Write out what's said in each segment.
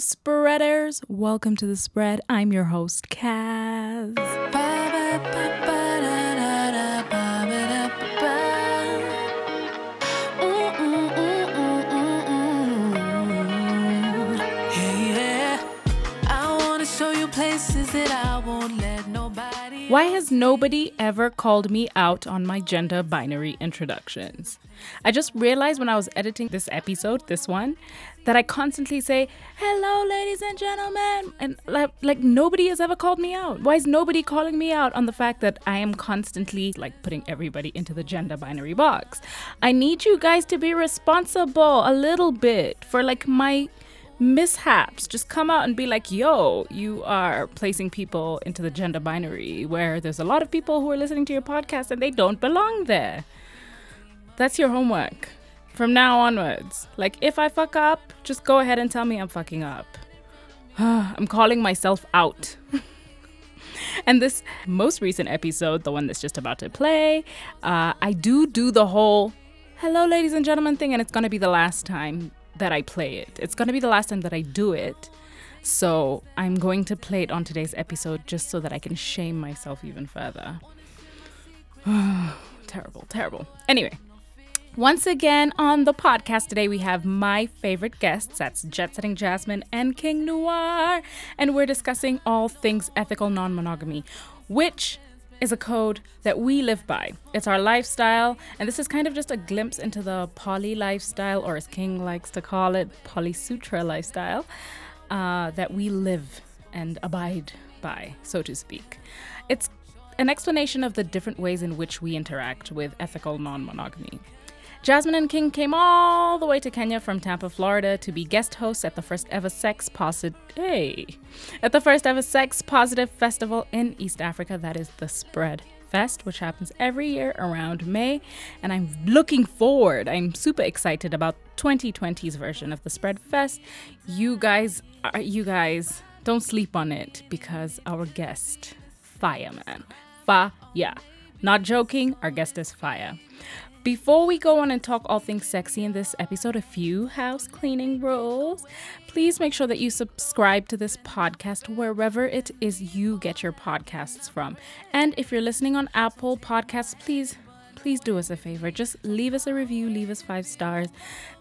spreaders. Welcome to the spread. I'm your host, Kaz. Why has nobody ever called me out on my gender binary introductions? I just realized when I was editing this episode, this one, that I constantly say, "Hello, ladies and gentlemen," and like, like nobody has ever called me out. Why is nobody calling me out on the fact that I am constantly like putting everybody into the gender binary box? I need you guys to be responsible a little bit for like my mishaps. Just come out and be like, yo, you are placing people into the gender binary where there's a lot of people who are listening to your podcast and they don't belong there. That's your homework from now onwards. Like, if I fuck up, just go ahead and tell me I'm fucking up. I'm calling myself out. and this most recent episode, the one that's just about to play, uh, I do do the whole hello, ladies and gentlemen thing, and it's gonna be the last time that I play it. It's gonna be the last time that I do it. So I'm going to play it on today's episode just so that I can shame myself even further. terrible, terrible. Anyway, once again on the podcast today, we have my favorite guests. That's Jet Setting Jasmine and King Noire. And we're discussing all things ethical non monogamy, which is a code that we live by. It's our lifestyle, and this is kind of just a glimpse into the poly lifestyle, or as King likes to call it, Polysutra lifestyle, uh, that we live and abide by, so to speak. It's an explanation of the different ways in which we interact with ethical non monogamy. Jasmine and King came all the way to Kenya from Tampa, Florida to be guest hosts at the first ever sex positive hey, at the first ever sex positive festival in East Africa that is the Spread Fest, which happens every year around May, and I'm looking forward. I'm super excited about 2020's version of the Spread Fest. You guys are you guys don't sleep on it because our guest, Fireman. Fire. Not joking, our guest is fire. Before we go on and talk all things sexy in this episode, a few house cleaning rules. Please make sure that you subscribe to this podcast wherever it is you get your podcasts from. And if you're listening on Apple Podcasts, please please do us a favor. Just leave us a review, leave us five stars.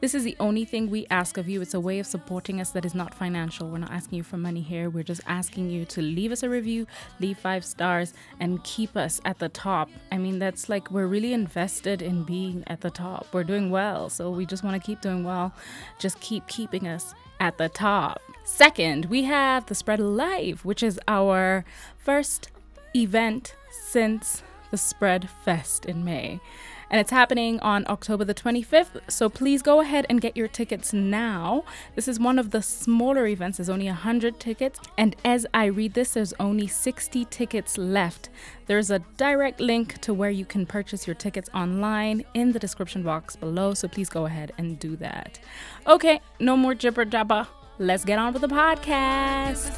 This is the only thing we ask of you. It's a way of supporting us that is not financial. We're not asking you for money here. We're just asking you to leave us a review, leave five stars, and keep us at the top. I mean, that's like we're really invested in being at the top. We're doing well, so we just want to keep doing well. Just keep keeping us at the top. Second, we have the Spread Live, which is our first event since the Spread Fest in May. And it's happening on October the 25th, so please go ahead and get your tickets now. This is one of the smaller events, there's only 100 tickets, and as I read this, there's only 60 tickets left. There's a direct link to where you can purchase your tickets online in the description box below, so please go ahead and do that. Okay, no more jibber jabber. Let's get on with the podcast.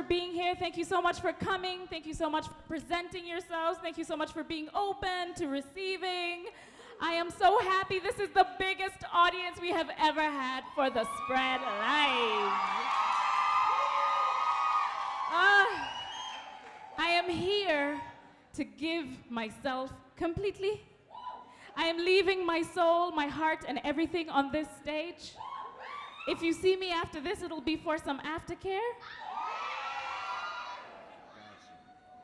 For being here. Thank you so much for coming. Thank you so much for presenting yourselves. Thank you so much for being open to receiving. I am so happy. This is the biggest audience we have ever had for the Spread Live. Uh, I am here to give myself completely. I am leaving my soul, my heart, and everything on this stage. If you see me after this, it'll be for some aftercare.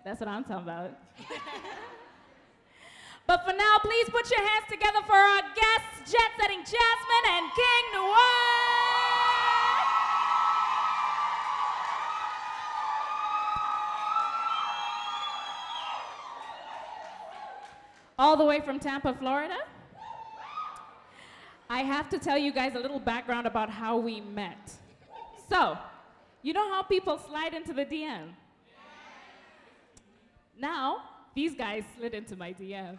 That's what I'm talking about. but for now, please put your hands together for our guests, Jet Setting Jasmine and King Noire. all the way from Tampa, Florida. I have to tell you guys a little background about how we met. So, you know how people slide into the DM? Now, these guys slid into my DM.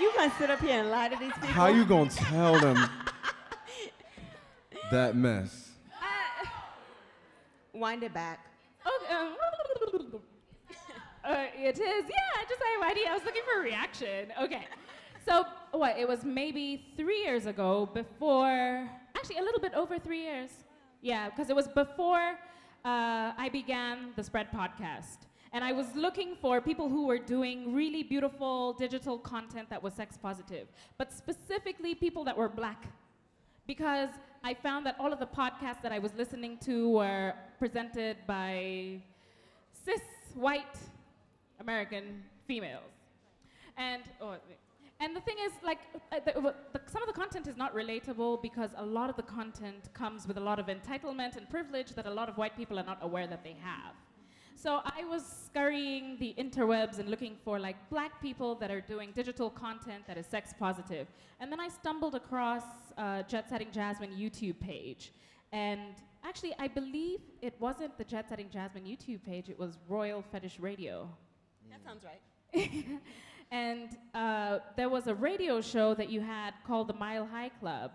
You gonna sit up here and lie to these people? How you gonna tell them that mess? Wind it back. Okay. um, uh, it is, yeah, I just had no idea. I was looking for a reaction. Okay. So, what? It was maybe three years ago before, actually, a little bit over three years. Yeah, because it was before uh, I began the Spread podcast. And I was looking for people who were doing really beautiful digital content that was sex positive, but specifically people that were black. Because I found that all of the podcasts that I was listening to were presented by cis white American females. And, oh, and the thing is, like, uh, the, uh, the, some of the content is not relatable because a lot of the content comes with a lot of entitlement and privilege that a lot of white people are not aware that they have. So I was scurrying the interwebs and looking for like black people that are doing digital content that is sex positive. And then I stumbled across uh, Jet Setting Jasmine YouTube page. And actually, I believe it wasn't the Jet Setting Jasmine YouTube page, it was Royal Fetish Radio. That sounds right. and uh, there was a radio show that you had called the Mile High Club.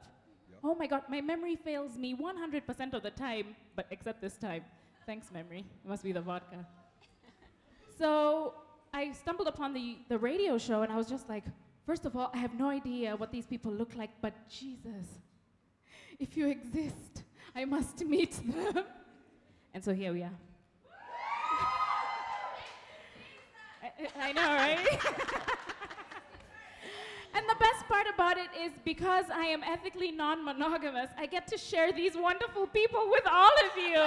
Oh my God, my memory fails me 100% of the time, but except this time. Thanks, memory. It must be the vodka. so I stumbled upon the, the radio show and I was just like, first of all, I have no idea what these people look like, but Jesus, if you exist, I must meet them. and so here we are. I, know, right? And the best part about it is because I am ethically non monogamous, I get to share these wonderful people with all of you.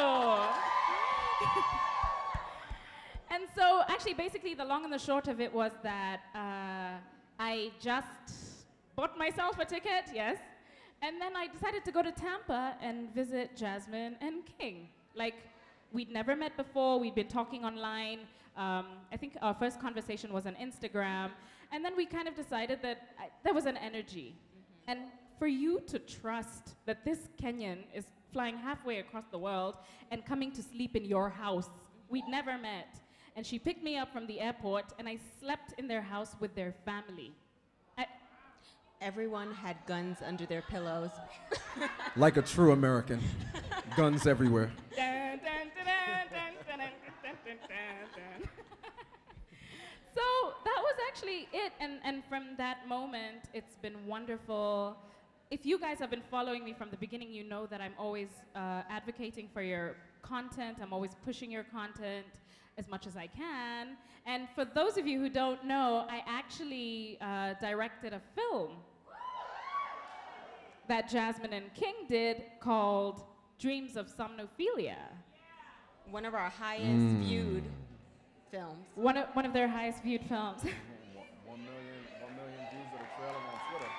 and so, actually, basically, the long and the short of it was that uh, I just bought myself a ticket, yes, and then I decided to go to Tampa and visit Jasmine and King. Like, we'd never met before, we'd been talking online. Um, I think our first conversation was on Instagram. And then we kind of decided that I, there was an energy. Mm-hmm. And for you to trust that this Kenyan is flying halfway across the world and coming to sleep in your house, we'd never met. And she picked me up from the airport, and I slept in their house with their family. I, Everyone had guns under their pillows. Like a true American. Guns everywhere. Dun, dun, dun, dun, so that was actually it. And, and from that moment, it's been wonderful. If you guys have been following me from the beginning, you know that I'm always uh, advocating for your content. I'm always pushing your content as much as I can. And for those of you who don't know, I actually uh, directed a film that Jasmine and King did called Dreams of Somnophilia. One of our highest viewed films. One of, one of their highest viewed films. One million, one million views of the trailer on Twitter.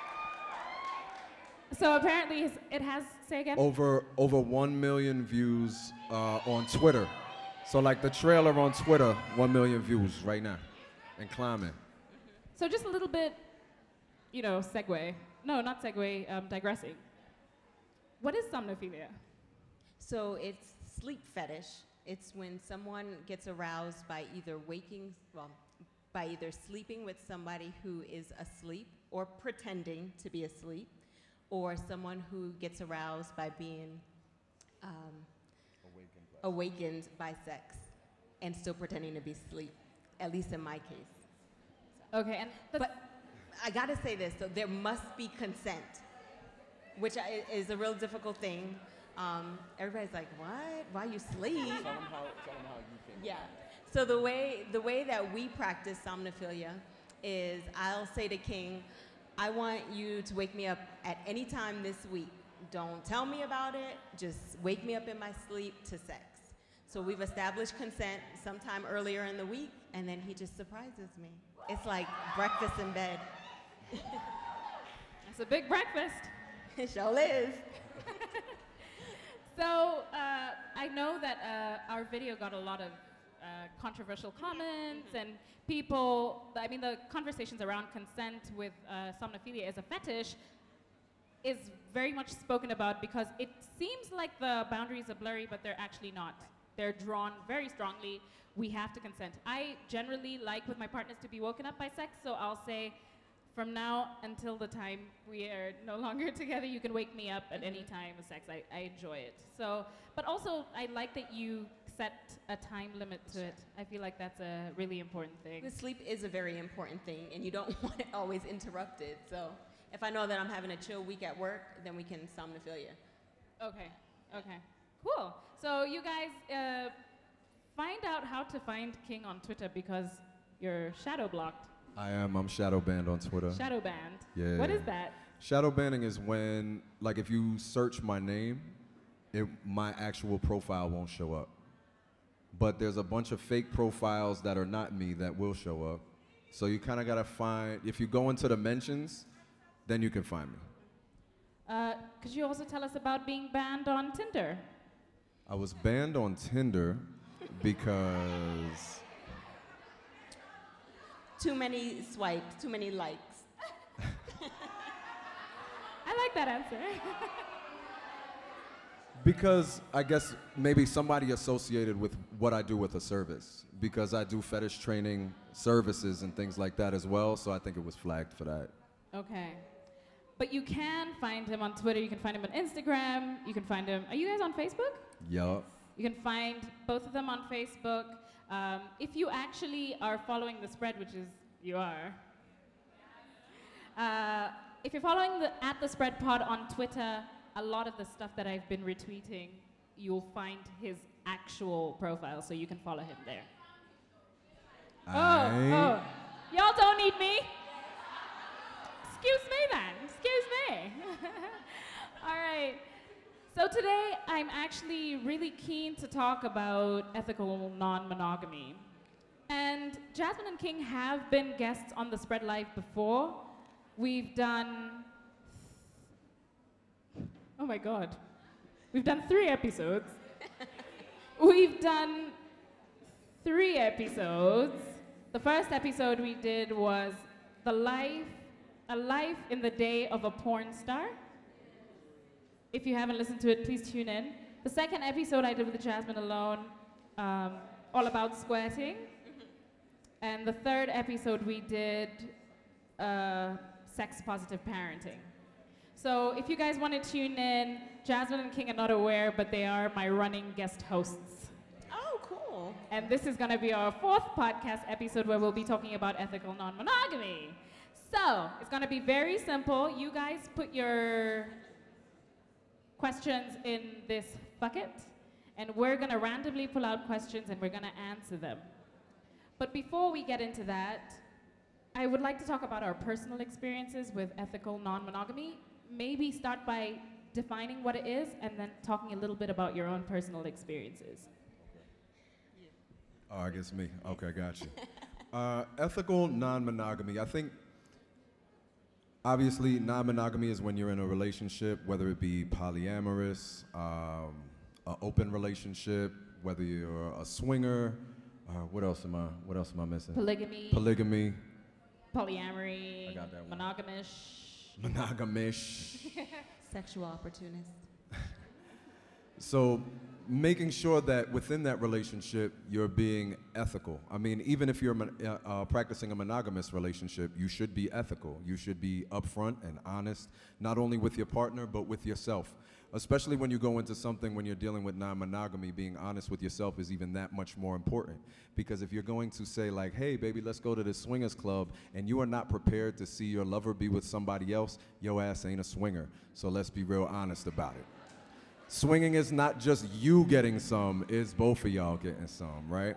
so apparently it has, say again? Over over one million views uh, on Twitter. So like the trailer on Twitter, one million views right now, and climbing. So just a little bit, you know, segue. No, not segue, um, digressing. What is somnophilia? So it's sleep fetish. It's when someone gets aroused by either waking, well, by either sleeping with somebody who is asleep or pretending to be asleep, or someone who gets aroused by being um, awakened by sex and still pretending to be asleep, at least in my case. Okay, and But I gotta say this, so there must be consent, which is a real difficult thing. Um, everybody's like, what? Why you sleep? Yeah. So the way the way that we practice somnophilia is I'll say to King, I want you to wake me up at any time this week. Don't tell me about it. Just wake me up in my sleep to sex. So we've established consent sometime earlier in the week, and then he just surprises me. It's like breakfast in bed. That's a big breakfast. It sure is. So uh, I know that uh, our video got a lot of uh, controversial comments and people. I mean, the conversations around consent with uh, somnophilia as a fetish is very much spoken about because it seems like the boundaries are blurry, but they're actually not. They're drawn very strongly. We have to consent. I generally like with my partners to be woken up by sex, so I'll say, from now until the time we are no longer together, you can wake me up at any time with sex. I, I enjoy it. So, but also I like that you set a time limit to it. I feel like that's a really important thing. The sleep is a very important thing, and you don't want it always interrupted. So if I know that I'm having a chill week at work, then we can somnophilia. Okay, okay, cool. So you guys uh, find out how to find King on Twitter because you're shadow blocked. I am. I'm shadow banned on Twitter. Shadow banned. Yeah. What is that? Shadow banning is when, like, if you search my name, it, my actual profile won't show up. But there's a bunch of fake profiles that are not me that will show up. So you kind of gotta find. If you go into the mentions, then you can find me. Uh, could you also tell us about being banned on Tinder? I was banned on Tinder because Too many swipes, too many likes. I like that answer. because I guess maybe somebody associated with what I do with a service because I do fetish training services and things like that as well. So I think it was flagged for that. okay. But you can find him on Twitter. You can find him on Instagram. You can find him. Are you guys on Facebook? Yup. You can find both of them on Facebook. Um, if you actually are following the spread, which is you are, uh, if you're following the at the spread pod on Twitter, a lot of the stuff that I've been retweeting, you'll find his actual profile, so you can follow him there. Oh, oh, y'all don't need me. Excuse me then. Excuse me. All right. So today I'm actually really keen to talk about ethical non-monogamy. And Jasmine and King have been guests on the Spread Live before. We've done Oh my god. We've done 3 episodes. We've done 3 episodes. The first episode we did was the life a life in the day of a porn star. If you haven't listened to it, please tune in. The second episode I did with Jasmine alone, um, all about squirting. And the third episode we did uh, sex positive parenting. So if you guys want to tune in, Jasmine and King are not aware, but they are my running guest hosts. Oh, cool. And this is going to be our fourth podcast episode where we'll be talking about ethical non monogamy. So it's going to be very simple. You guys put your questions in this bucket, and we're going to randomly pull out questions and we're going to answer them. But before we get into that, I would like to talk about our personal experiences with ethical non monogamy. Maybe start by defining what it is and then talking a little bit about your own personal experiences. Oh, I guess me. Okay, got you. uh, ethical non-monogamy. I think obviously non-monogamy is when you're in a relationship, whether it be polyamorous, um, an open relationship, whether you're a swinger. Uh, what else am I? What else am I missing? Polygamy, Polygamy, polyamory, I got that one. monogamish. monogamish. Sexual opportunist. So, making sure that within that relationship you're being ethical. I mean, even if you're uh, uh, practicing a monogamous relationship, you should be ethical. You should be upfront and honest, not only with your partner, but with yourself. Especially when you go into something when you're dealing with non monogamy, being honest with yourself is even that much more important. Because if you're going to say, like, hey, baby, let's go to the swingers club, and you are not prepared to see your lover be with somebody else, your ass ain't a swinger. So let's be real honest about it. Swinging is not just you getting some, it's both of y'all getting some, right?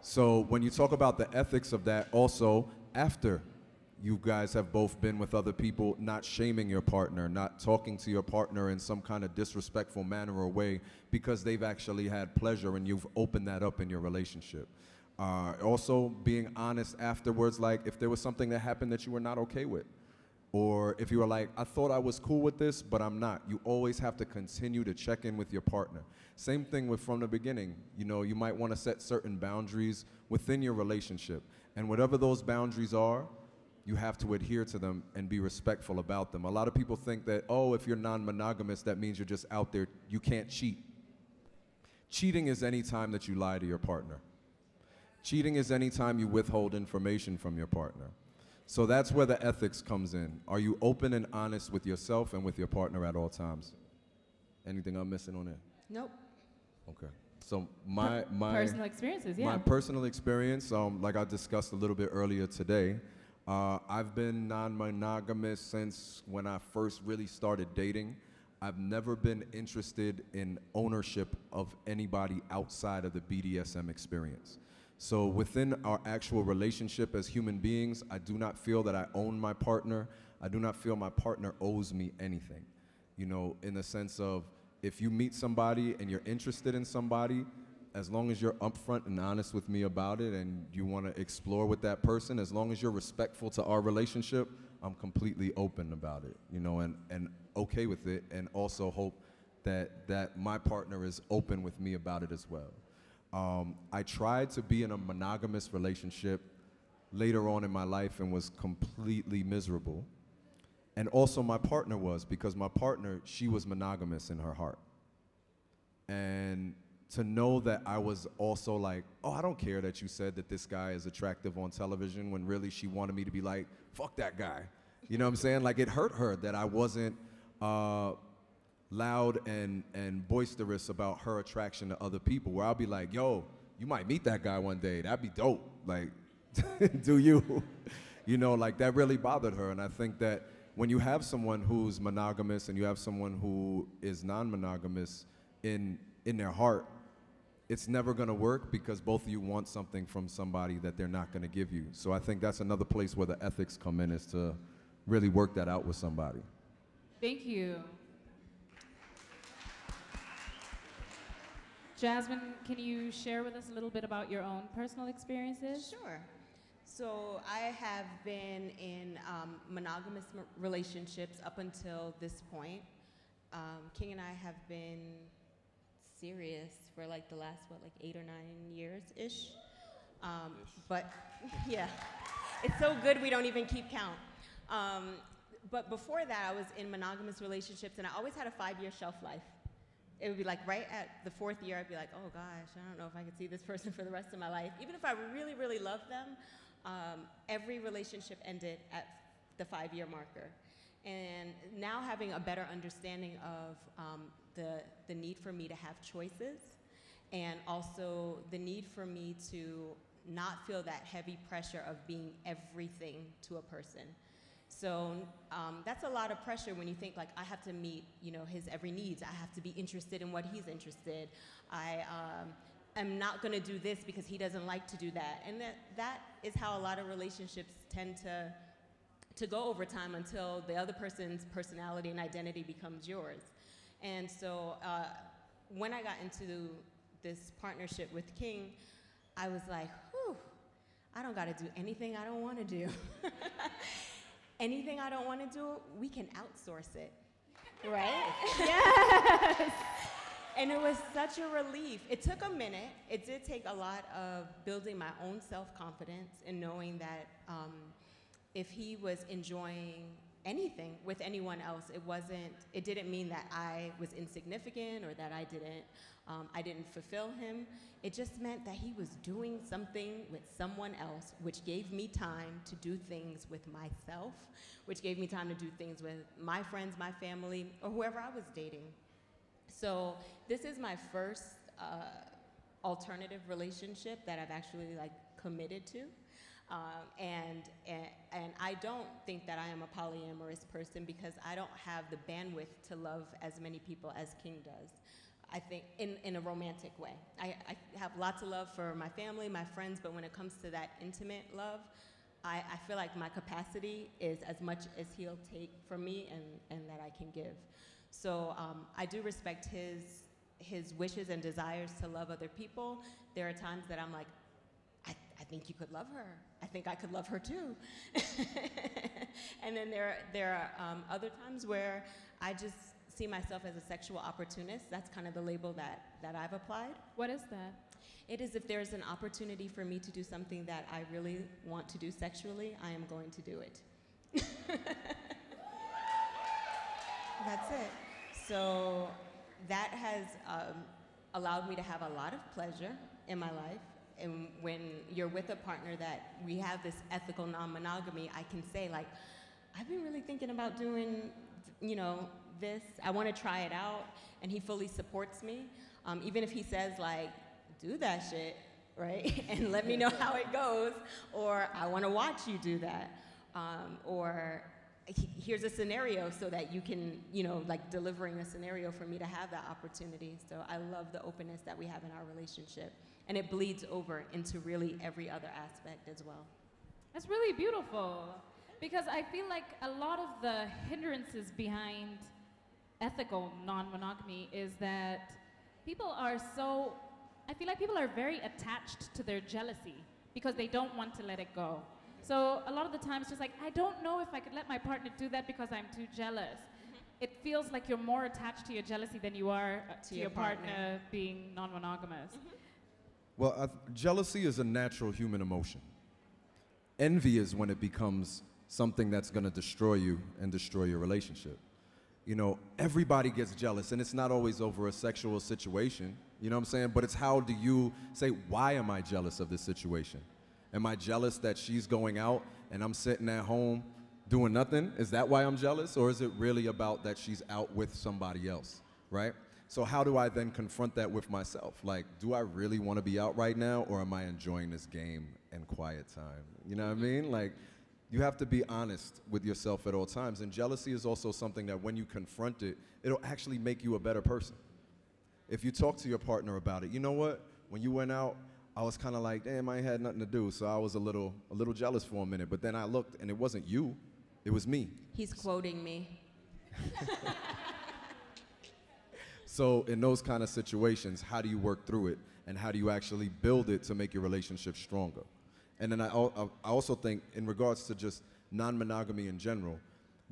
So when you talk about the ethics of that, also after you guys have both been with other people, not shaming your partner, not talking to your partner in some kind of disrespectful manner or way because they've actually had pleasure and you've opened that up in your relationship. Uh, also, being honest afterwards, like if there was something that happened that you were not okay with, Or if you are like, I thought I was cool with this, but I'm not, you always have to continue to check in with your partner. Same thing with from the beginning. You know, you might want to set certain boundaries within your relationship. And whatever those boundaries are, you have to adhere to them and be respectful about them. A lot of people think that, oh, if you're non monogamous, that means you're just out there, you can't cheat. Cheating is any time that you lie to your partner. Cheating is any time you withhold information from your partner. So that's where the ethics comes in. Are you open and honest with yourself and with your partner at all times? Anything I'm missing on it? Nope. Okay. So my my personal experiences, yeah. My personal experience, um, like I discussed a little bit earlier today, uh, I've been non-monogamous since when I first really started dating. I've never been interested in ownership of anybody outside of the BDSM experience. So within our actual relationship as human beings, I do not feel that I own my partner. I do not feel my partner owes me anything. You know, in the sense of if you meet somebody and you're interested in somebody, as long as you're upfront and honest with me about it and you want to explore with that person, as long as you're respectful to our relationship, I'm completely open about it, you know, and, and okay with it, and also hope that, that my partner is open with me about it as well. Um, I tried to be in a monogamous relationship later on in my life and was completely miserable. And also, my partner was because my partner, she was monogamous in her heart. And to know that I was also like, oh, I don't care that you said that this guy is attractive on television when really she wanted me to be like, fuck that guy. You know what I'm saying? Like it hurt her that I wasn't uh, loud and, and boisterous about her attraction to other people, where I'll be like, yo, you might meet that guy one day. That'd be dope. Like, do you? you know, like that really bothered her. And I think that when you have someone who's monogamous and you have someone who is non monogamous in, in their heart, it's never going to work because both of you want something from somebody that they're not going to give you. So I think that's another place where the ethics come in is to really work that out with somebody. Thank you. Jasmine, can you share with us a little bit about your own personal experiences? Sure. So I have been in um, monogamous relationships up until this point. Um, King and I have been serious for like the last what like eight or nine years ish. Um, but yeah, it's so good we don't even keep count. Um, but before that, I was in monogamous relationships, and I always had a five-year shelf life. It would be like right at the fourth year, I'd be like, oh gosh, I don't know if I could see this person for the rest of my life. Even if I really, really loved them, um, every relationship ended at the five-year marker. And now having a better understanding of um, the, the need for me to have choices and also the need for me to not feel that heavy pressure of being everything to a person. So um, that's a lot of pressure when you think like I have to meet, you know, his every needs. I have to be interested in what he's interested. I um, am not going to do this because he doesn't like to do that. And that that is how a lot of relationships tend to to go over time until the other person's personality and identity becomes yours. And so uh, when I got into this partnership with King, I was like, whew, I don't got to do anything I don't want to do. anything I don't want to do, we can outsource it. Right? yes. And it was such a relief. It took a minute. It did take a lot of building my own self confidence and knowing that um, if he was enjoying anything with anyone else. It wasn't, it didn't mean that I was insignificant or that I didn't, um, I didn't fulfill him. It just meant that he was doing something with someone else, which gave me time to do things with myself, which gave me time to do things with my friends, my family, or whoever I was dating. So this is my first uh, alternative relationship that I've actually like committed to. Um, and, and, and I don't think that I am a polyamorous person because I don't have the bandwidth to love as many people as King does. I think in, in a romantic way. I, I have lots of love for my family, my friends, but when it comes to that intimate love, I, I feel like my capacity is as much as he'll take from me and, and that I can give. So um, I do respect his, his wishes and desires to love other people. There are times that I'm like, think you could love her. I think I could love her too. and then there, there are um, other times where I just see myself as a sexual opportunist. That's kind of the label that, that I've applied. What is that? It is if there's an opportunity for me to do something that I really want to do sexually, I am going to do it. That's it. So that has um, allowed me to have a lot of pleasure in my life. And when you're with a partner that we have this ethical non-monogamy, I can say like, I've been really thinking about doing, you know, this. I want to try it out, and he fully supports me. Um, even if he says like, do that shit, right? and let me know how it goes, or I want to watch you do that, um, or here's a scenario so that you can, you know, like delivering a scenario for me to have that opportunity. So I love the openness that we have in our relationship. And it bleeds over into really every other aspect as well. That's really beautiful because I feel like a lot of the hindrances behind ethical non monogamy is that people are so, I feel like people are very attached to their jealousy because they don't want to let it go. So a lot of the times, just like, I don't know if I could let my partner do that because I'm too jealous. Mm-hmm. It feels like you're more attached to your jealousy than you are uh, to, to, your, your partner. partner. being non monogamous. Mm-hmm. Well, uh, jealousy is a natural human emotion. Envy is when it becomes something that's going to destroy you and destroy your relationship. You know, everybody gets jealous, and it's not always over a sexual situation. You know what I'm saying? But it's how do you say, why am I jealous of this situation? Am I jealous that she's going out and I'm sitting at home doing nothing? Is that why I'm jealous? Or is it really about that she's out with somebody else, right? So, how do I then confront that with myself? Like, do I really want to be out right now or am I enjoying this game and quiet time? You know what I mean? Like, you have to be honest with yourself at all times. And jealousy is also something that when you confront it, it'll actually make you a better person. If you talk to your partner about it, you know what? When you went out, I was kind of like, damn, I had nothing to do, so I was a little, a little jealous for a minute. But then I looked, and it wasn't you, it was me. He's quoting me. so in those kind of situations, how do you work through it, and how do you actually build it to make your relationship stronger? And then I, I also think, in regards to just non-monogamy in general,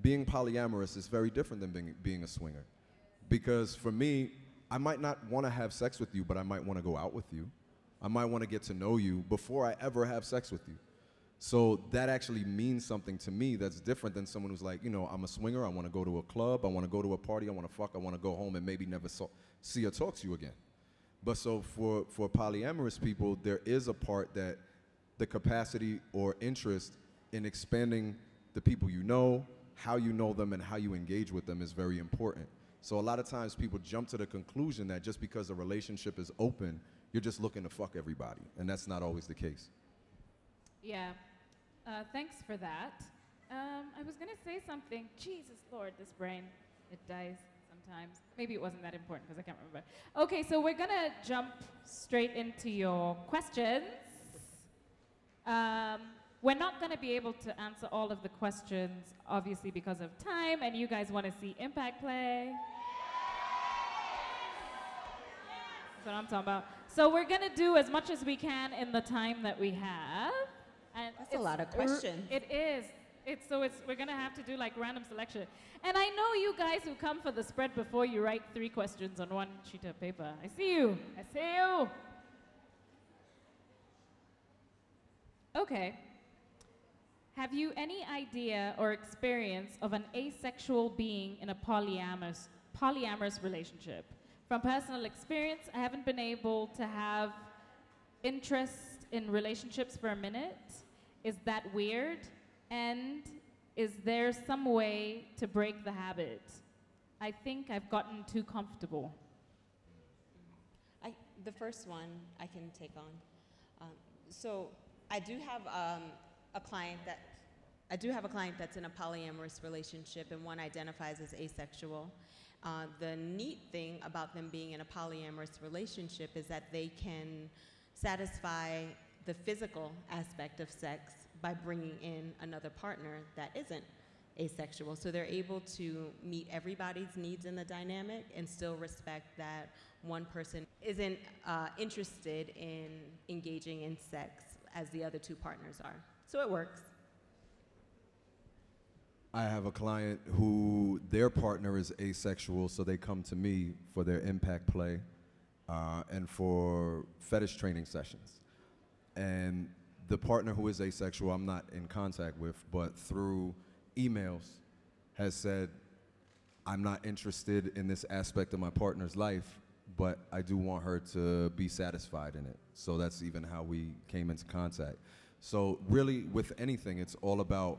being polyamorous is very different than being, being a swinger, because for me, I might not want to have sex with you, but I might want to go out with you I might want to get to know you before I ever have sex with you. So that actually means something to me that's different than someone who's like, you know, I'm a swinger, I want to go to a club, I want to go to a party, I want to fuck, I want to go home and maybe never so- see or talk to you again. But so for, for polyamorous people, there is a part that the capacity or interest in expanding the people you know, how you know them, and how you engage with them is very important. So a lot of times people jump to the conclusion that just because a relationship is open, you're just looking to fuck everybody, and that's not always the case. Yeah. Uh, thanks for that. Um, I was gonna say something. Jesus Lord, this brain, it dies sometimes. Maybe it wasn't that important because I can't remember. Okay, so we're gonna jump straight into your questions. Um, we're not going to be able to answer all of the questions, obviously, because of time, and you guys want to see impact play. That's what I'm talking about. So we're going to do as much as we can in the time that we have. And That's a lot of questions. It is. It's, so it's, we're going to have to do like random selection. And I know you guys who come for the spread before you write three questions on one sheet of paper. I see you. I see you. Okay. Have you any idea or experience of an asexual being in a polyamorous, polyamorous relationship? From personal experience, I haven't been able to have interest in relationships for a minute. Is that weird? And is there some way to break the habit? I think I've gotten too comfortable. I, the first one I can take on. Um, so I do have um, a client that I do have a client that's in a polyamorous relationship, and one identifies as asexual. Uh, the neat thing about them being in a polyamorous relationship is that they can satisfy the physical aspect of sex by bringing in another partner that isn't asexual. So they're able to meet everybody's needs in the dynamic and still respect that one person isn't uh, interested in engaging in sex as the other two partners are. So it works. I have a client who their partner is asexual, so they come to me for their impact play uh, and for fetish training sessions. And the partner who is asexual, I'm not in contact with, but through emails, has said, I'm not interested in this aspect of my partner's life, but I do want her to be satisfied in it. So that's even how we came into contact. So, really, with anything, it's all about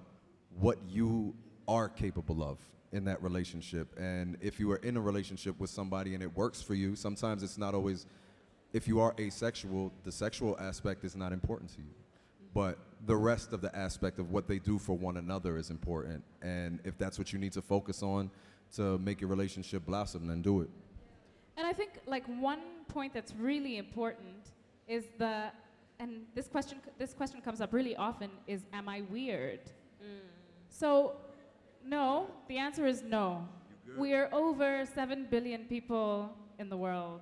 what you are capable of in that relationship. And if you are in a relationship with somebody and it works for you, sometimes it's not always, if you are asexual, the sexual aspect is not important to you. But the rest of the aspect of what they do for one another is important. And if that's what you need to focus on to make your relationship blossom, then do it. And I think like one point that's really important is the and this question this question comes up really often is am I weird? Mm. So no, the answer is no. We are over 7 billion people in the world.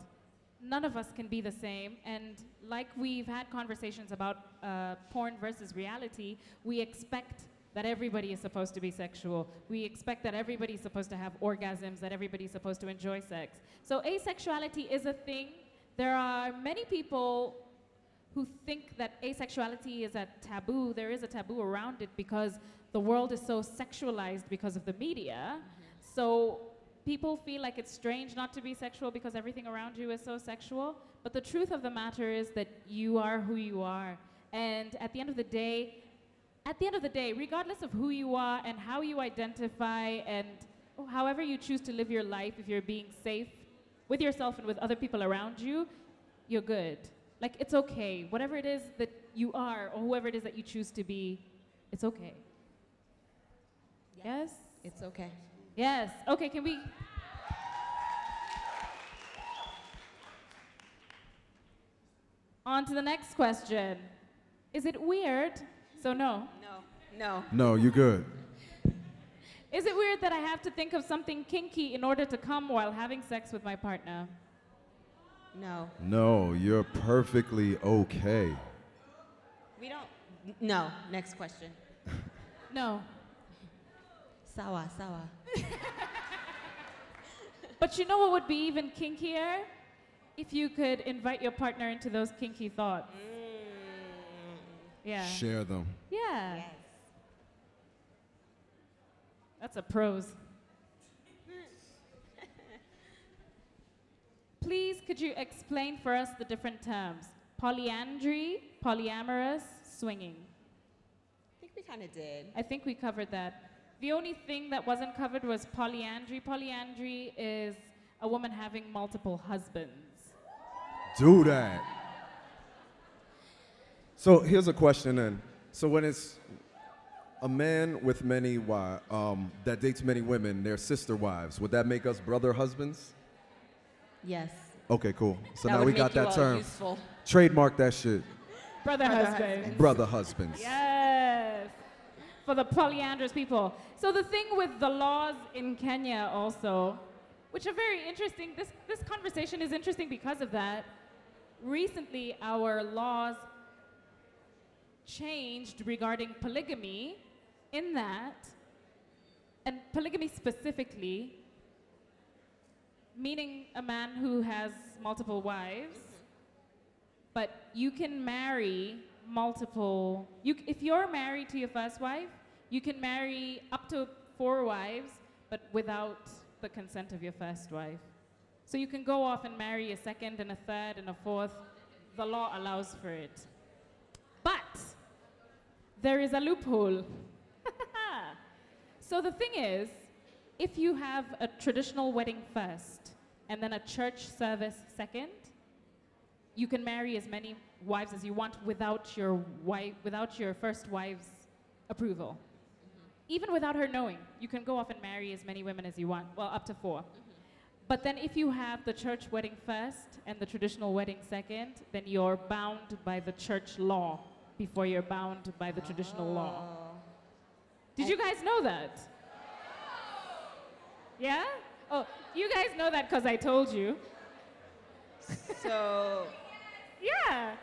None of us can be the same. And like we've had conversations about uh, porn versus reality, we expect that everybody is supposed to be sexual. We expect that everybody's supposed to have orgasms, that everybody's supposed to enjoy sex. So asexuality is a thing. There are many people who think that asexuality is a taboo. There is a taboo around it because the world is so sexualized because of the media. Mm-hmm. So people feel like it's strange not to be sexual because everything around you is so sexual. But the truth of the matter is that you are who you are. And at the end of the day, at the end of the day, regardless of who you are and how you identify and however you choose to live your life, if you're being safe with yourself and with other people around you, you're good. Like, it's okay. Whatever it is that you are, or whoever it is that you choose to be, it's okay. Yes? It's okay. Yes. Okay, can we? On to the next question. Is it weird? So, no. No. No. No, you're good. Is it weird that I have to think of something kinky in order to come while having sex with my partner? No. No, you're perfectly okay. We don't. No. Next question. No. Sawa, sawa. but you know what would be even kinkier? If you could invite your partner into those kinky thoughts. Mm. Yeah. Share them. Yeah. Yes. That's a prose. Please, could you explain for us the different terms? Polyandry, polyamorous, swinging. I think we kind of did. I think we covered that. The only thing that wasn't covered was polyandry. Polyandry is a woman having multiple husbands. Do that. So here's a question then. So when it's a man with many wives, um, that dates many women, they're sister wives, would that make us brother husbands? Yes. Okay, cool. So that now we got that term. Useful. Trademark that shit. Brother, brother husbands. Brother husbands. Yes for the polyandrous people. So the thing with the laws in Kenya also, which are very interesting, this, this conversation is interesting because of that. Recently, our laws changed regarding polygamy in that, and polygamy specifically, meaning a man who has multiple wives, but you can marry multiple. You, if you're married to your first wife, you can marry up to four wives, but without the consent of your first wife. So you can go off and marry a second and a third and a fourth. The law allows for it. But there is a loophole. so the thing is, if you have a traditional wedding first and then a church service second, you can marry as many wives as you want without your wife, without your first wife's approval. Mm-hmm. Even without her knowing, you can go off and marry as many women as you want, well, up to 4 mm-hmm. But then if you have the church wedding first and the traditional wedding second, then you're bound by the church law before you're bound by the oh. traditional law. Oh. Did I you guys know that? Yeah? Oh, you guys know that because I told you. So. Yeah.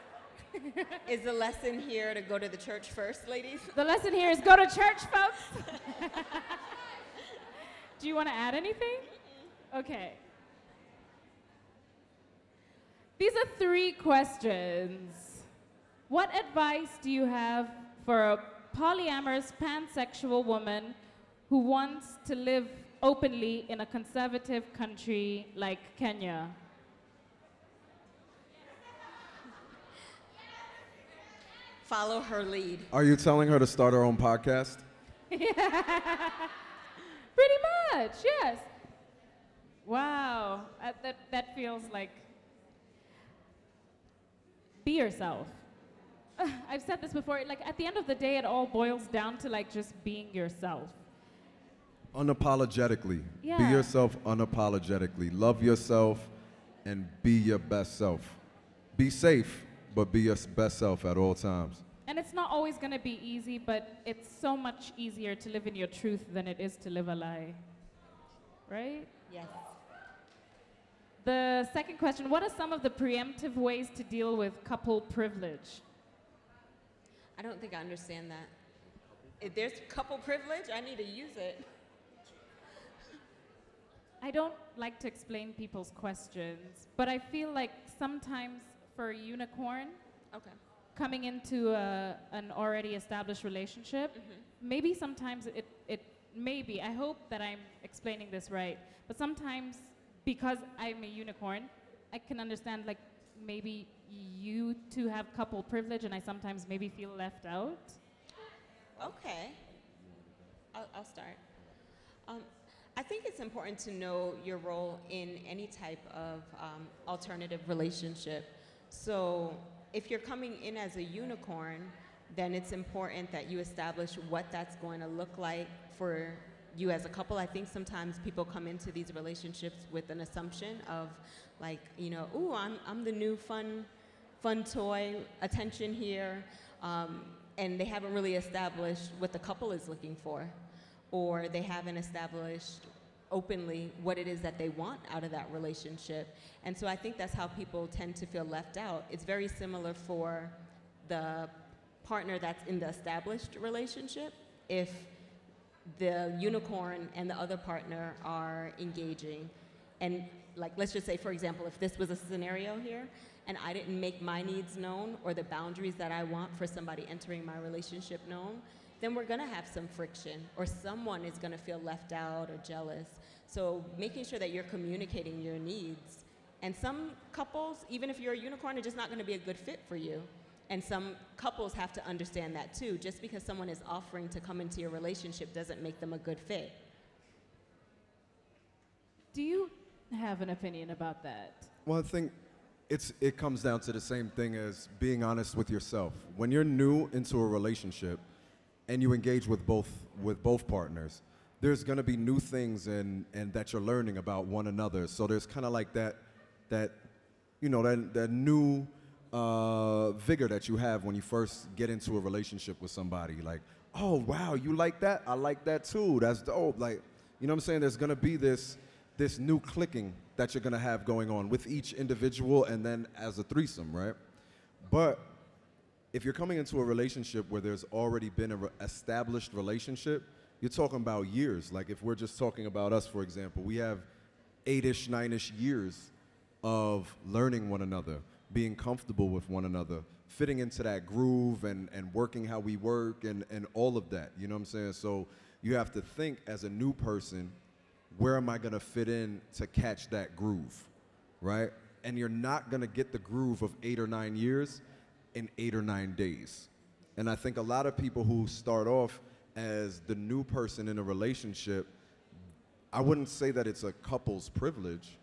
is the lesson here to go to the church first, ladies? The lesson here is go to church, folks. Do you want to add anything? Mm-hmm. Okay. These are three questions. What advice do you have for a polyamorous pansexual woman who wants to live openly in a conservative country like Kenya? Follow her lead. Are you telling her to start her own podcast? Pretty much, yes. Wow, uh, that, that feels like be yourself. I've said this before, like at the end of the day, it all boils down to like just being yourself. Unapologetically. Be Yeah. yourself unapologetically. Love yourself and be your best self. Be safe, but be your best self at all times. And it's not always going to be easy, but it's so much easier to live in your truth than it is to live a lie. Right? Yes. The second question What are some of the preemptive ways to deal with couple privilege? I don't think I understand that. If there's couple privilege, I need to use it. I don't like to explain people's questions, but I feel like sometimes for a unicorn Okay. coming into a, an already established relationship, maybe sometimes it, it maybe, I hope that I'm explaining this right, but sometimes because I'm a unicorn, I can understand like maybe you two have couple privilege and I sometimes maybe feel left out. Okay. I'll, I'll start. Um, I think it's important to know your role in any type of um, alternative relationship. So, if you're coming in as a unicorn, then it's important that you establish what that's going to look like for you as a couple. I think sometimes people come into these relationships with an assumption of, like, you know, ooh, I'm, I'm the new fun, fun toy, attention here, um, and they haven't really established what the couple is looking for, or they haven't established openly what it is that they want out of that relationship. And so I think that's how people tend to feel left out. It's very similar for the partner that's in the established relationship. If the unicorn and the other partner are engaging, and like let's just say, for example, if this was a scenario here, and I didn't make my needs known or the boundaries that I want for somebody entering my relationship known, then we're gonna have some friction, or someone is gonna feel left out or jealous. So making sure that you're communicating your needs. And some couples, even if you're a unicorn, are just not gonna be a good fit for you. And some couples have to understand that too. Just because someone is offering to come into your relationship doesn't make them a good fit. Do you have an opinion about that? Well, I think it's it comes down to the same thing as being honest with yourself. When you're new into a relationship and you engage with both with both partners, there's gonna be new things and and that you're learning about one another. So there's kind of like that that you know that that new uh, vigor that you have when you first get into a relationship with somebody. Like, oh wow, you like that? I like that too. That's dope. Like, you know what I'm saying? There's gonna be this this new clicking that you're gonna have going on with each individual and then as a threesome, right? But if you're coming into a relationship where there's already been an established relationship, you're talking about years. Like if we're just talking about us, for example, we have eight-ish, nine-ish years of learning one another, being comfortable with one another, fitting into that groove and, and working how we work and, and all of that. You know what I'm saying? So you have to think as a new person, where am I gonna fit in to catch that groove, right? And you're not gonna get the groove of eight or nine years in eight or nine days. And I think a lot of people who start off as the new person in a relationship, I wouldn't say that it's a couple's privilege,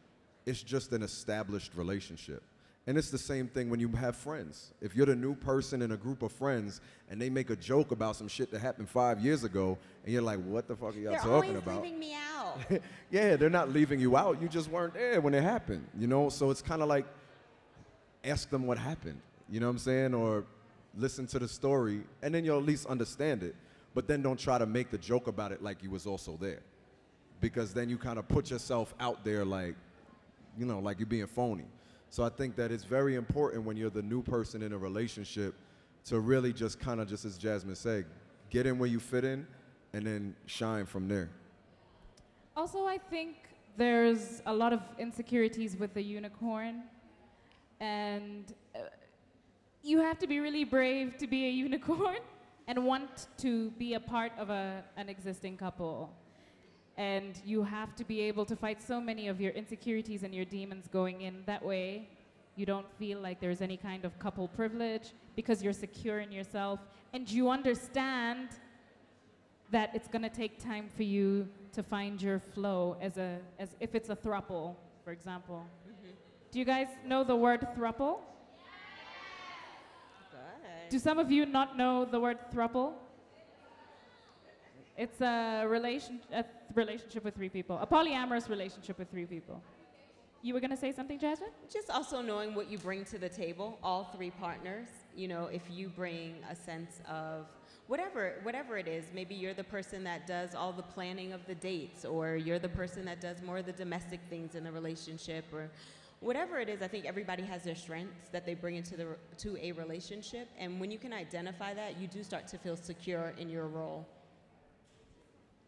it's just an established relationship. And it's the same thing when you have friends. If you're the new person in a group of friends and they make a joke about some shit that happened five years ago, and you're like, what the fuck are y'all They're talking about? leaving me out. yeah, they're not leaving you out. You just weren't there when it happened, you know? So it's kind of like ask them what happened, you know what I'm saying? Or listen to the story, and then you'll at least understand it. But then don't try to make the joke about it like you was also there. Because then you kind of put yourself out there like, you know, like you're being phony. So I think that it's very important when you're the new person in a relationship to really just kind of, just as Jasmine said, get in where you fit in and then shine from there. Also, I think there's a lot of insecurities with the unicorn, and uh, you have to be really brave to be a unicorn and want to be a part of a, an existing couple. And you have to be able to fight so many of your insecurities and your demons going in that way. You don't feel like there's any kind of couple privilege because you're secure in yourself and you understand that it's going to take time for you to find your flow as a as if it's a thruple, for example. Mm-hmm. Do you guys know the word thruple? Do some of you not know the word thruple? It's a, relation, a relationship with three people, a polyamorous relationship with three people. You were going to say something, Jasmine? Just also knowing what you bring to the table, all three partners. You know, if you bring a sense of whatever whatever it is, maybe you're the person that does all the planning of the dates, or you're the person that does more of the domestic things in the relationship, or whatever it is. I think everybody has their strengths that they bring into the to a relationship, and when you can identify that, you do start to feel secure in your role.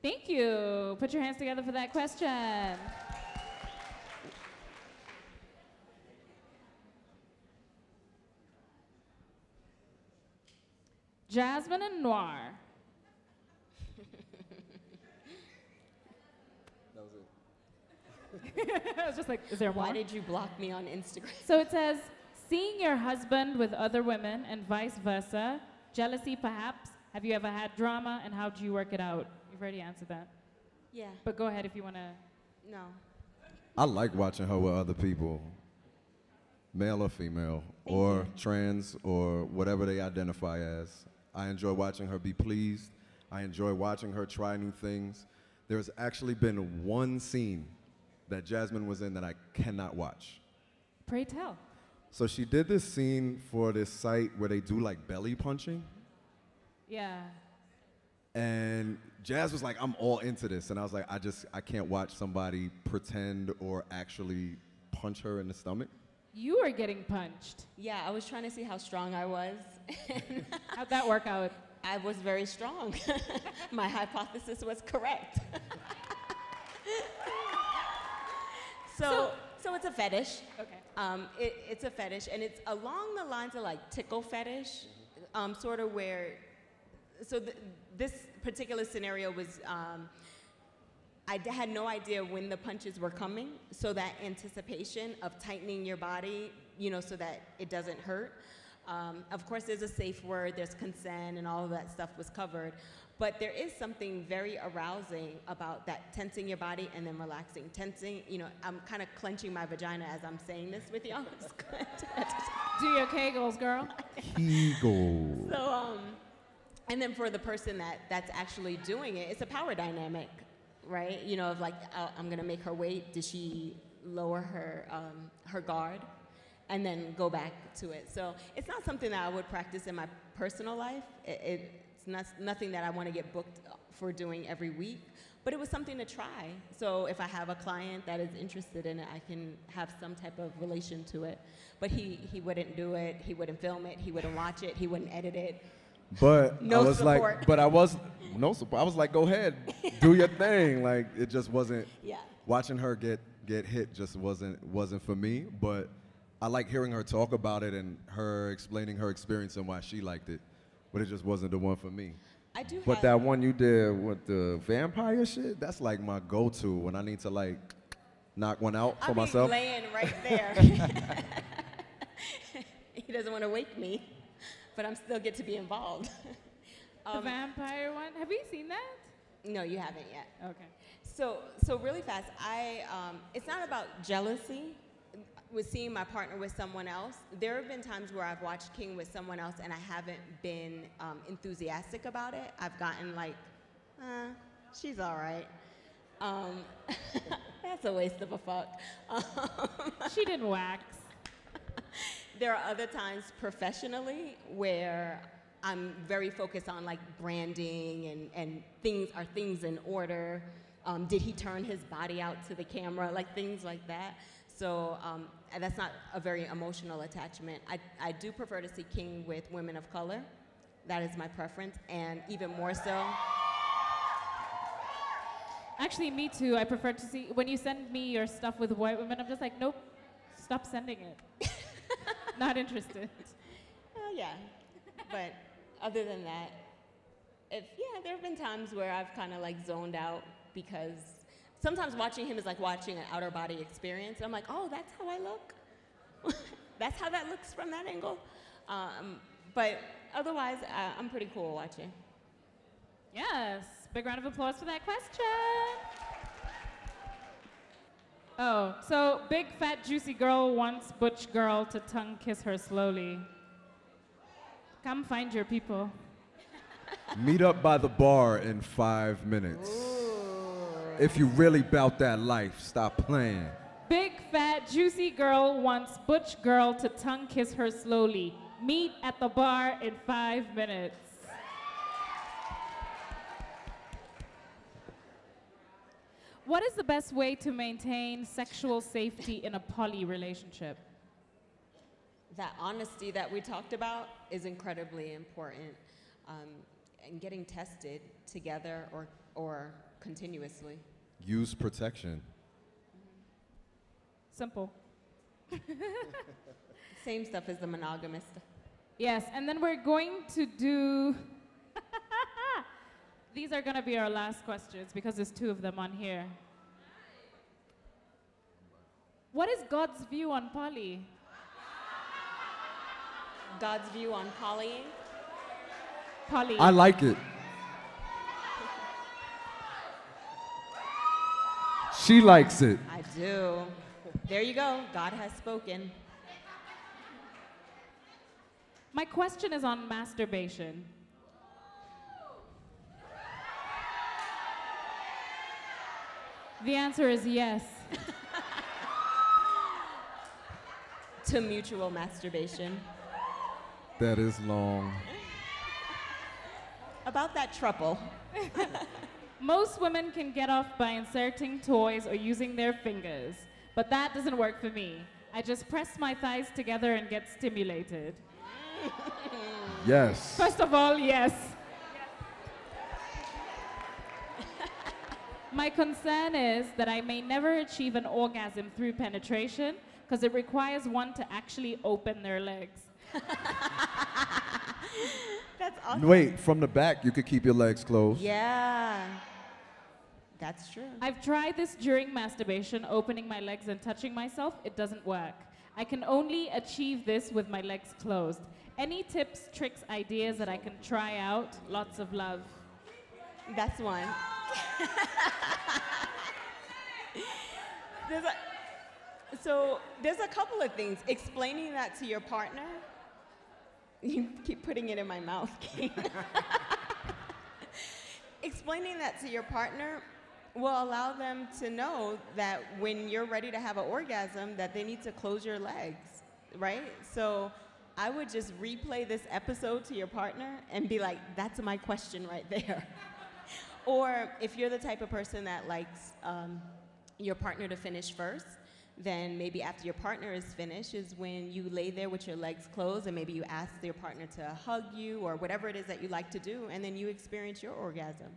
Thank you. Put your hands together for that question. Jasmine and Noire. That was it. I was just like, is there Why did you block me on Instagram? So it says, seeing your husband with other women and vice versa, jealousy perhaps. Have you ever had drama and how do you work it out? You've already answered that. Yeah, But go ahead if you want to. no. I like watching her with other people, male or female, or trans, or whatever they identify as. I enjoy watching her be pleased. I enjoy watching her try new things. There's actually been one scene that Jasmine was in that I cannot watch. Pray tell. So she did this scene for this site where they do like belly punching. Yeah. And Jazz was like, I'm all into this. And I was like, I just, I can't watch somebody pretend or actually punch her in the stomach. You are getting punched. Yeah, I was trying to see how strong I was. How'd that work out? I was very strong. My hypothesis was correct. so, so, it's a fetish. Okay. Um, it, it's a fetish, and it's along the lines of like tickle fetish, um, sort of where. So th- this particular scenario was. Um, I d- had no idea when the punches were coming, so that anticipation of tightening your body, you know, so that it doesn't hurt. Um, of course, there's a safe word, there's consent, and all of that stuff was covered. But there is something very arousing about that tensing your body and then relaxing. Tensing, you know, I'm kind of clenching my vagina as I'm saying this with y'all. Do your kegels, girl. Kegels. So, um, and then for the person that that's actually doing it, it's a power dynamic, right? You know, of like, uh, I'm gonna make her wait. Did she lower her um, her guard, and then go back to it? So it's not something that I would practice in my personal life. It, it's not nothing that I want to get booked for doing every week. But it was something to try. So if I have a client that is interested in it, I can have some type of relation to it. But he, he wouldn't do it. He wouldn't film it. He wouldn't watch it. He wouldn't edit it. But No I was support. like, but I was no support. I was like, go ahead, do your thing. Like it just wasn't. Yeah. Watching her get get hit just wasn't wasn't for me. But I like hearing her talk about it and her explaining her experience and why she liked it. But it just wasn't the one for me. I do But have, that one you did with the vampire shit, that's like my go-to when I need to like knock one out for myself. I'll be myself. laying right there. he doesn't want to wake me, but I'm still get to be involved. the Um, vampire one. Have you seen that? no, you haven't yet. Okay. So, so really fast, I, um, it's not about jealousy with seeing my partner with someone else. There have been times where I've watched King with someone else and I haven't been um, enthusiastic about it. I've gotten like, uh, she's all right. Um, that's a waste of a fuck. Um, She didn't wax. there are other times professionally where I'm very focused on like branding and, and things are things in order. Um, did he turn his body out to the camera? Like things like that. So um, that's not a very emotional attachment. I, I do prefer to see King with women of color. That is my preference. And even more so, Actually, me too. I prefer to see when you send me your stuff with white women. I'm just like, nope, stop sending it. Not interested. uh, yeah. But other than that, if yeah, there have been times where I've kind of like zoned out because sometimes watching him is like watching an outer body experience. I'm like, oh, that's how I look. that's how that looks from that angle. Um, but otherwise, uh, I'm pretty cool watching. Yes. Big round of applause for that question. Oh, so big fat juicy girl wants butch girl to tongue kiss her slowly. Come find your people. Meet up by the bar in five minutes. If you really bout that life, stop playing. Big fat juicy girl wants butch girl to tongue kiss her slowly. Meet at the bar in five minutes. What is the best way to maintain sexual safety in a poly relationship? That honesty that we talked about is incredibly important. Um, and getting tested together or, or continuously. Use protection. Simple. Same stuff as the monogamist. Yes, and then we're going to do. These are going to be our last questions because there's two of them on here. What is God's view on poly? God's view on polying. Poly. I like it. She likes it. I do. There you go. God has spoken. My question is on masturbation. The answer is yes. To mutual masturbation. That is long. About that trouble. Most women can get off by inserting toys or using their fingers, but that doesn't work for me. I just press my thighs together and get stimulated. Yes. First of all, yes. My concern is that I may never achieve an orgasm through penetration because it requires one to actually open their legs. That's awesome. Wait, from the back, you could keep your legs closed. Yeah. That's true. I've tried this during masturbation, opening my legs and touching myself. It doesn't work. I can only achieve this with my legs closed. Any tips, tricks, ideas that I can try out? Lots of love. That's one. there's a, so there's a couple of things. Explaining that to your partner. You keep putting it in my mouth, King. Explaining that to your partner will allow them to know that when you're ready to have an orgasm, that they need to close your legs, right? So I would just replay this episode to your partner and be like, "That's my question right there." Or if you're the type of person that likes um, your partner to finish first, then maybe after your partner is finished is when you lay there with your legs closed and maybe you ask your partner to hug you or whatever it is that you like to do, and then you experience your orgasm.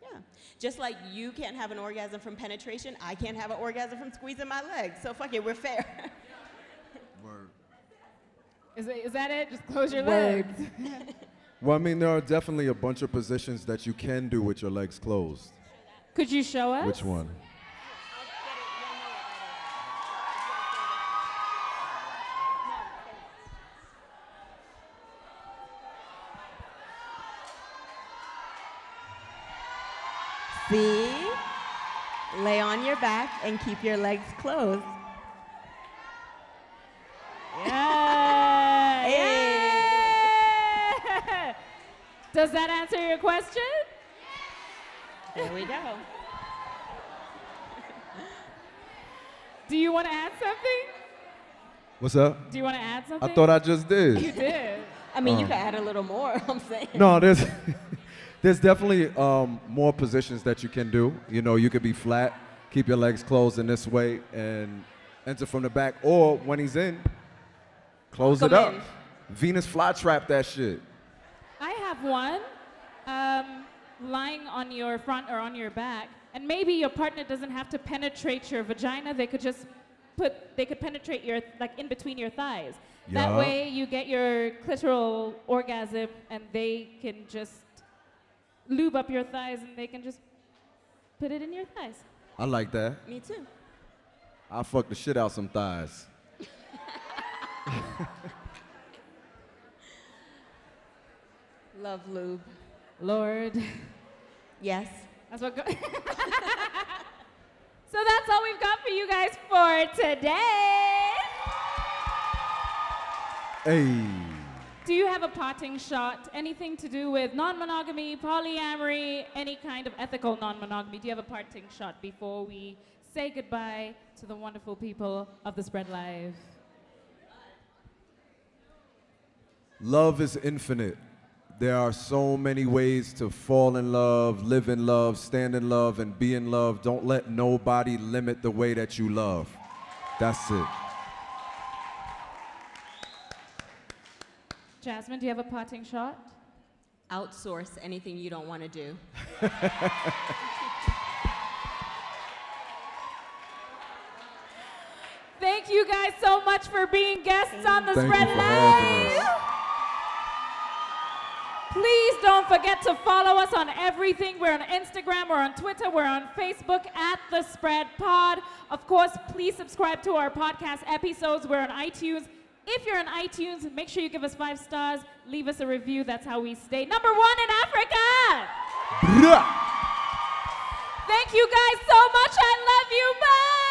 Yeah. Just like you can't have an orgasm from penetration, I can't have an orgasm from squeezing my legs. So fuck it, we're fair. Word. Is, it, is that it? Just close your Word. legs. Well, I mean, there are definitely a bunch of positions that you can do with your legs closed. Could you show us? Which one? See? Lay on your back and keep your legs closed. Yeah. Hey. yeah. Does that answer your question? There we go. Do you want to add something? What's up? Do you want to add something? I thought I just did. you did. did. I mean, you Uh. could add a little more, I'm saying. No, there's There's definitely um, more positions that you can do. You know, you could be flat, keep your legs closed in this way, and enter from the back. Or when he's in, close Come it up. in. Venus flytrap that shit. I have one. Um, lying on your front or on your back, and maybe your partner doesn't have to penetrate your vagina. They could just put, they could penetrate your, like in between your thighs. That way you get your clitoral orgasm, and they can just lube up your thighs, and they can just put it in your thighs. I like that. Me too. I'll fuck the shit out some thighs. Love lube. Lord. Yes. That's what. Go- so that's all we've got for you guys for today. Hey. Do you have a parting shot? Anything to do with non-monogamy, polyamory, any kind of ethical non-monogamy? Do you have a parting shot before we say goodbye to the wonderful people of the Spread Live? Love is infinite. There are so many ways to fall in love, live in love, stand in love, and be in love. Don't let nobody limit the way that you love. That's it. Jasmine, do you have a parting shot? Outsource anything you don't want to do. Thank you guys so much for being guests on the Thank you Spread for having Live. us. Please don't forget to follow us on everything. We're on Instagram, we're on Twitter, we're on Facebook at The Spread Pod. Of course, please subscribe to our podcast episodes. We're on iTunes. If you're on iTunes, make sure you give us five stars, leave us a review. That's how we stay number one in Africa. Thank you guys so much. I love you. Bye.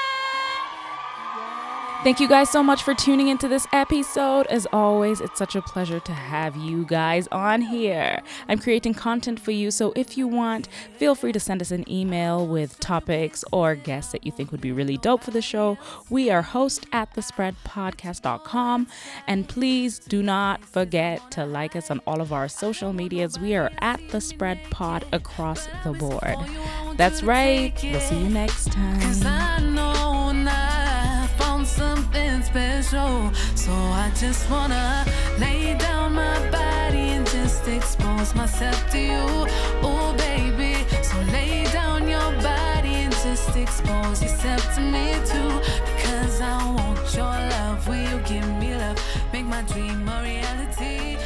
Thank you guys so much for tuning into this episode. As always, it's such a pleasure to have you guys on here. I'm creating content for you, so if you want, feel free to send us an email with topics or guests that you think would be really dope for the show. We are host at thespreadpodcast.com. And please do not forget to like us on all of our social medias. We are at the spread pod across the board. That's right. We'll see you next time. Special. So I just wanna lay down my body and just expose myself to you. Oh, baby. So lay down your body and just expose yourself to me too. Because I want your love. Will you give me love? Make my dream a reality.